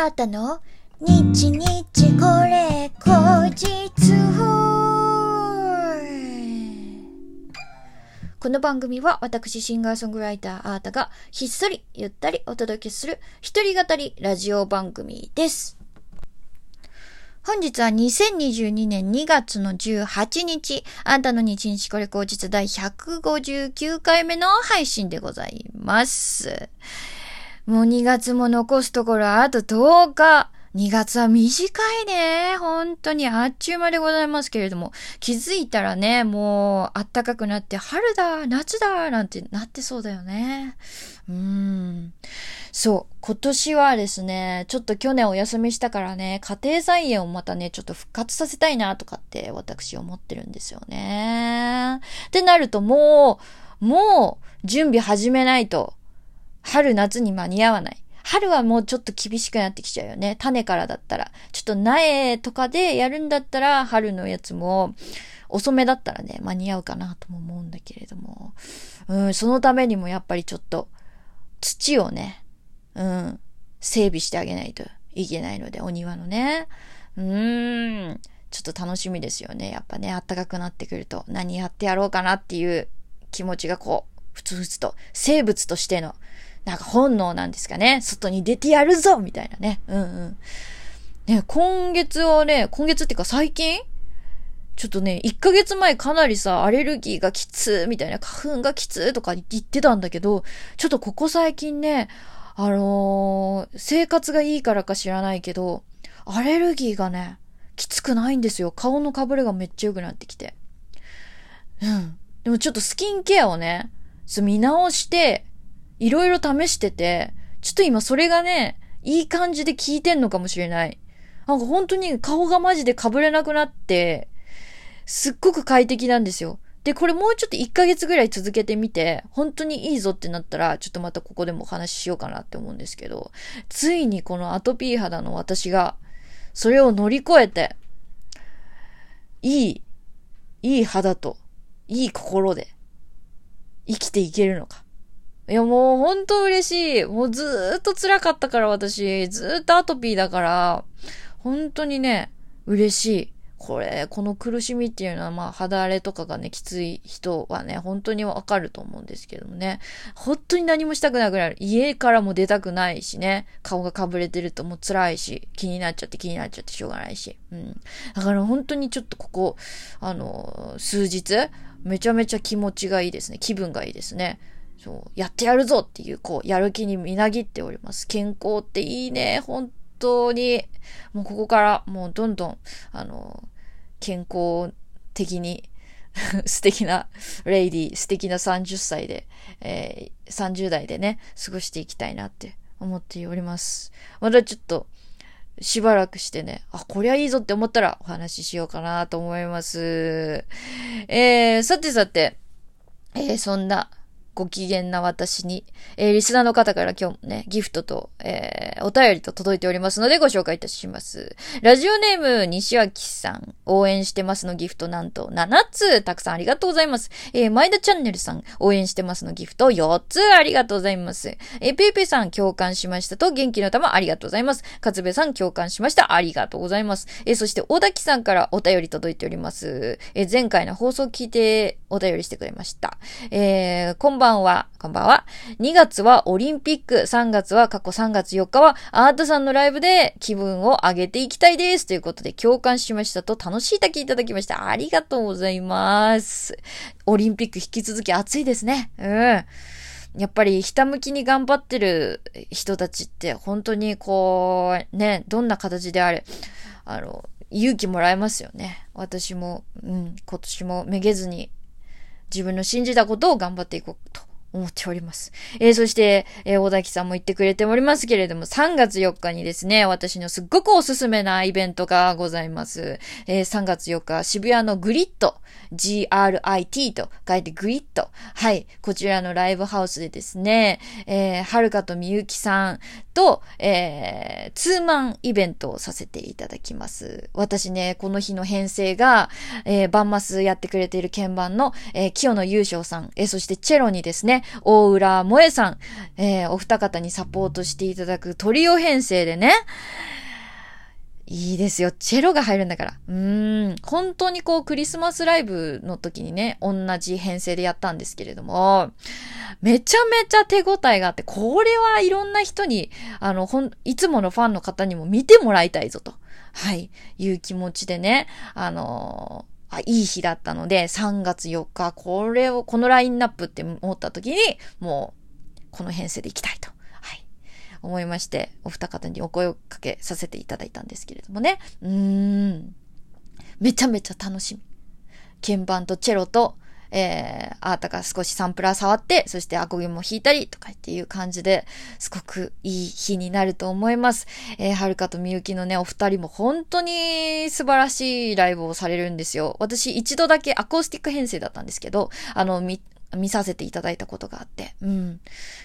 あーたの？日日これ後日この番組は私シンガーソングライターあーたがひっそりゆったりお届けする一人語りラジオ番組です。本日は2022年2月の18日、あんたの日日これ後日第159回目の配信でございます。もう2月も残すところあと10日。2月は短いね。本当にあっちゅう間でございますけれども、気づいたらね、もう暖かくなって春だ、夏だ、なんてなってそうだよね。うーん。そう、今年はですね、ちょっと去年お休みしたからね、家庭菜園をまたね、ちょっと復活させたいなとかって私思ってるんですよね。ってなるともう、もう準備始めないと、春夏に間に合わない。春はもうちょっと厳しくなってきちゃうよね。種からだったら。ちょっと苗とかでやるんだったら、春のやつも、遅めだったらね、間に合うかなとも思うんだけれども。うん、そのためにもやっぱりちょっと、土をね、うん、整備してあげないといけないので、お庭のね。うーん、ちょっと楽しみですよね。やっぱね、暖かくなってくると、何やってやろうかなっていう気持ちがこう、ふつふつと、生物としての、なんか本能なんですかね。外に出てやるぞみたいなね。うんうん。ね、今月はね、今月っていうか最近？ちょっとね、1ヶ月前かなりさ、アレルギーがきつみたいな、花粉がきつとか言ってたんだけど、ちょっとここ最近ね、あのー生活がいいからか知らないけど、アレルギーがね、きつくないんですよ。顔のかぶれがめっちゃ良くなってきて。うん。でもちょっとスキンケアをね、見直して、いろいろ試してて、ちょっと今それがね、いい感じで効いてんのかもしれない。なんか本当に顔がマジで被れなくなって、すっごく快適なんですよ。で、これもうちょっと1ヶ月ぐらい続けてみて、本当にいいぞってなったら、ちょっとまたここでもお話ししようかなって思うんですけど、ついにこのアトピー肌の私が、それを乗り越えて、いい、いい肌と、いい心で、生きていけるのか。いやもう本当嬉しい。もうずーっと辛かったから私、ずーっとアトピーだから、本当にね、嬉しい。これ、この苦しみっていうのは、まあ、肌荒れとかがね、きつい人はね、本当にわかると思うんですけどもね。本当に何もしたくなくなる。家からも出たくないしね。顔がかぶれてるともう辛いし、気になっちゃって気になっちゃってしょうがないし。うん。だから本当にちょっとここ、あの、数日、めちゃめちゃ気持ちがいいですね。気分がいいですね。そう、やってやるぞっていう、こう、やる気にみなぎっております。健康っていいね。本当に。もうここから、もうどんどん、あの、健康的に 素敵なレイディー、素敵な30歳で、えー、30代でね、過ごしていきたいなって思っております。まだちょっと、しばらくしてね、あ、こりゃいいぞって思ったらお話ししようかなと思います。えー、さてさて、えー、そんなご機嫌な私に、えー、リスナーの方から今日もね、ギフトと、えー、お便りと届いておりますのでご紹介いたします。ラジオネーム、西脇さん、応援してますのギフトなんと7つ、たくさんありがとうございます。えー、前田チャンネルさん、応援してますのギフト4つ、ありがとうございます。えー、ペイペイさん、共感しましたと、元気の玉、ありがとうございます。勝部さん、共感しました、ありがとうございます。えー、そして、大滝さんからお便り届いております。えー、前回の放送聞いて、お便りしてくれました。えー、こんばんばんは、こんばんは。2月はオリンピック、3月は過去3月4日はアートさんのライブで気分を上げていきたいです。ということで共感しましたと楽しい滝いただきました。ありがとうございます。オリンピック引き続き暑いですね。うん。やっぱりひたむきに頑張ってる人たちって本当にこう、ね、どんな形であれ、あの、勇気もらえますよね。私も、うん、今年もめげずに自分の信じたことを頑張っていこうと思っております。えー、そして、えー、小崎さんも言ってくれておりますけれども、3月4日にですね、私のすっごくおすすめなイベントがございます。えー、3月4日、渋谷のグリッド、GRIT と書いてグリッド。はい、こちらのライブハウスでですね、えー、はるかとみゆきさんと、えー、ツーマンイベントをさせていただきます。私ね、この日の編成が、えー、バンマスやってくれている鍵盤の、えー、清野優勝さん、えー、そしてチェロにですね、大浦萌さん、えー、お二方にサポートしていただくトリオ編成でね、いいですよ。チェロが入るんだから。うーん。本当にこう、クリスマスライブの時にね、同じ編成でやったんですけれども、めちゃめちゃ手応えがあって、これはいろんな人に、あの、ほん、いつものファンの方にも見てもらいたいぞと。はい。いう気持ちでね、あのー、あ、いい日だったので、3月4日、これを、このラインナップって思った時に、もう、この編成で行きたいと。思いまして、お二方にお声をかけさせていただいたんですけれどもね。うーん。めちゃめちゃ楽しみ。鍵盤とチェロと、えー、あーたが少しサンプラー触って、そしてアコギも弾いたりとかっていう感じで、すごくいい日になると思います。えー、はるかとみゆきのね、お二人も本当に素晴らしいライブをされるんですよ。私一度だけアコースティック編成だったんですけど、あの、見、見させていただいたことがあって、うん。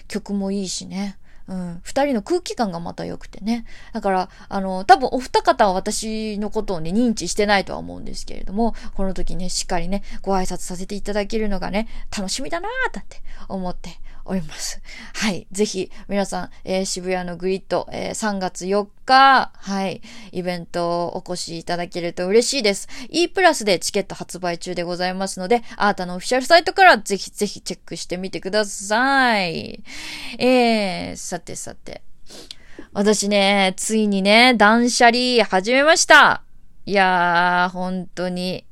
曲もいいしね。うん。二人の空気感がまた良くてね。だから、あの、多分お二方は私のことをね、認知してないとは思うんですけれども、この時ね、しっかりね、ご挨拶させていただけるのがね、楽しみだなーだって思っております。はい。ぜひ、皆さん、えー、渋谷のグリッド、えー、3月4日、はい、イベントをお越しいただけると嬉しいです。E プラスでチケット発売中でございますので、あーたのオフィシャルサイトからぜひぜひチェックしてみてください。えー、さてさて。私ね、ついにね、断捨離始めました。いやー、本当に、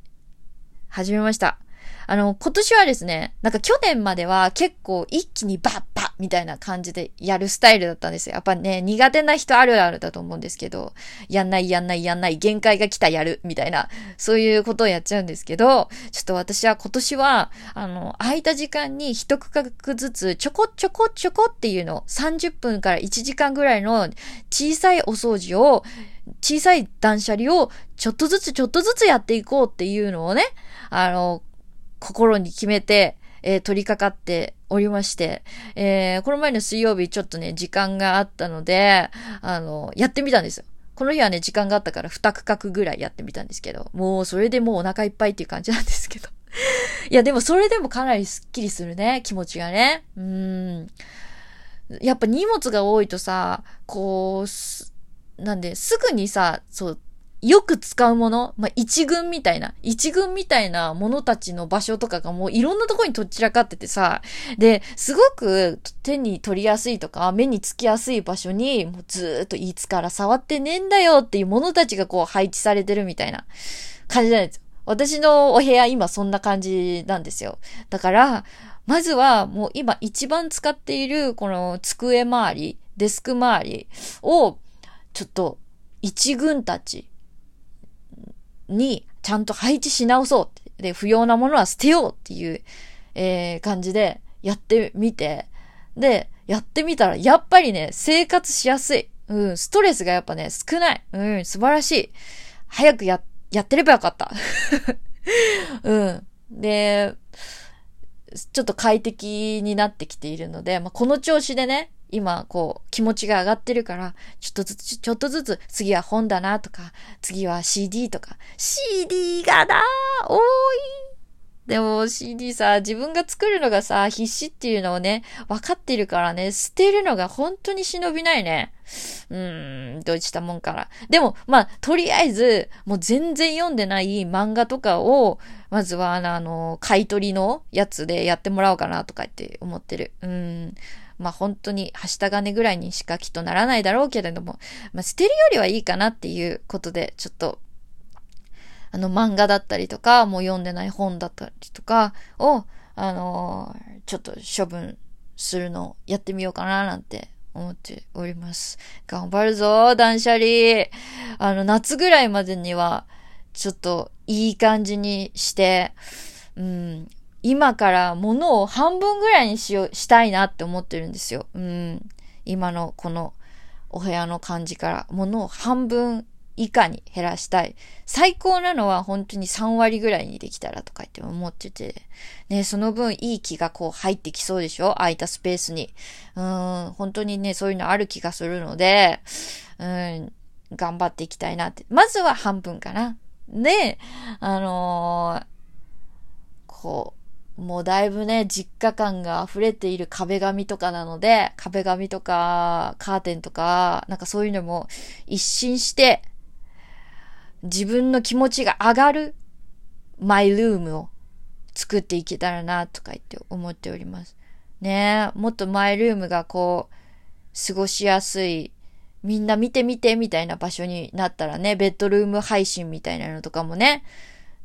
始めました。あの、今年はですね、なんか去年までは結構一気にバッバッみたいな感じでやるスタイルだったんですよ。やっぱね、苦手な人あるあるだと思うんですけど、やんないやんないやんない、限界が来たやる、みたいな、そういうことをやっちゃうんですけど、ちょっと私は今年は、あの、空いた時間に一区画ずつちょこちょこちょこっていうの、30分から1時間ぐらいの小さいお掃除を、小さい断捨離をちょっとずつちょっとずつやっていこうっていうのをね、あの、心に決めて、えー、取り掛かっておりまして、えー、この前の水曜日ちょっとね、時間があったので、あの、やってみたんですよ。この日はね、時間があったから2区画ぐらいやってみたんですけど、もうそれでもうお腹いっぱいっていう感じなんですけど。いや、でもそれでもかなりスッキリするね、気持ちがね。うん。やっぱ荷物が多いとさ、こう、なんで、すぐにさ、そう、よく使うもの、まあ、一軍みたいな、一軍みたいなものたちの場所とかがもういろんなところにとっちらかっててさ、で、すごく手に取りやすいとか、目につきやすい場所に、もうずーっといつから触ってねえんだよっていうものたちがこう配置されてるみたいな感じなんですよ。私のお部屋今そんな感じなんですよ。だから、まずはもう今一番使っているこの机周り、デスク周りをちょっと一軍たちにちゃんと配置し直そうで、不要なものは捨てようっていう、えー、感じでやってみて、で、やってみたら、やっぱりね、生活しやすい。うん、ストレスがやっぱね、少ない。うん、素晴らしい。早くや、やってればよかった。うん。で、ちょっと快適になってきているので、まあ、この調子でね、今、こう、気持ちが上がってるから、ちょっとずつ、ちょっとずつ、次は本だなとか、次は CD とか、CD がな多いでも CD さ、自分が作るのがさ、必死っていうのをね、分かってるからね、捨てるのが本当に忍びないね。うーん、どうしたもんから。でも、まあ、とりあえず、もう全然読んでない漫画とかを、まずは、あの、買い取りのやつでやってもらおうかなとかって思ってる。うん。まあ本当にはした金ぐらいにしかきっとならないだろうけれども、まあ捨てるよりはいいかなっていうことで、ちょっと、あの漫画だったりとか、もう読んでない本だったりとかを、あのー、ちょっと処分するのをやってみようかななんて思っております。頑張るぞ、断捨離。あの、夏ぐらいまでには、ちょっといい感じにして、うん、今から物を半分ぐらいにしよう、したいなって思ってるんですよ。うん。今のこのお部屋の感じから物を半分以下に減らしたい。最高なのは本当に3割ぐらいにできたらとか言って思ってて。ね、その分いい気がこう入ってきそうでしょ？空いたスペースに。うん、本当にね、そういうのある気がするので、うん、頑張っていきたいなって。まずは半分かな。で、あのー、こう、もうだいぶね、実家感が溢れている壁紙とかなので、壁紙とか、カーテンとか、なんかそういうのも一新して、自分の気持ちが上がるマイルームを作っていけたらな、とか言って思っております。ねもっとマイルームがこう、過ごしやすい、みんな見て見てみたいな場所になったらね、ベッドルーム配信みたいなのとかもね、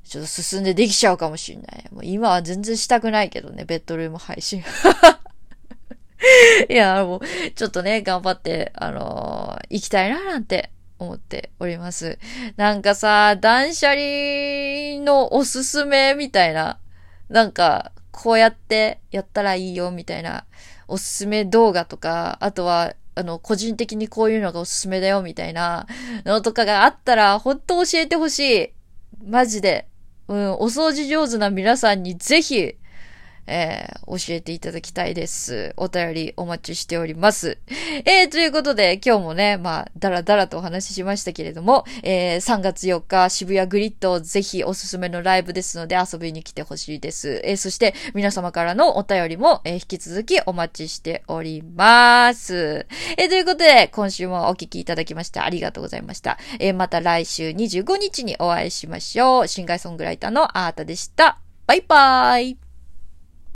ちょっと進んでできちゃうかもしんない。もう今は全然したくないけどね、ベッドルーム配信。いや、もう、ちょっとね、頑張って、あのー、行きたいな、なんて思っております。なんかさ、断捨離のおすすめみたいな、なんか、こうやってやったらいいよ、みたいな、おすすめ動画とか、あとは、あの、個人的にこういうのがおすすめだよ、みたいなのとかがあったら、ほんと教えてほしい。マジで。うん、お掃除上手な皆さんにぜひ、えー、教えていただきたいです。お便りお待ちしております。えー、ということで、今日もね、まあ、だらだらとお話ししましたけれども、えー、3月4日、渋谷グリッド、ぜひおすすめのライブですので遊びに来てほしいです。えー、そして、皆様からのお便りも、えー、引き続きお待ちしております。えー、ということで、今週もお聞きいただきましてありがとうございました。えー、また来週25日にお会いしましょう。シンガーソングライターのアータでした。バイバーイ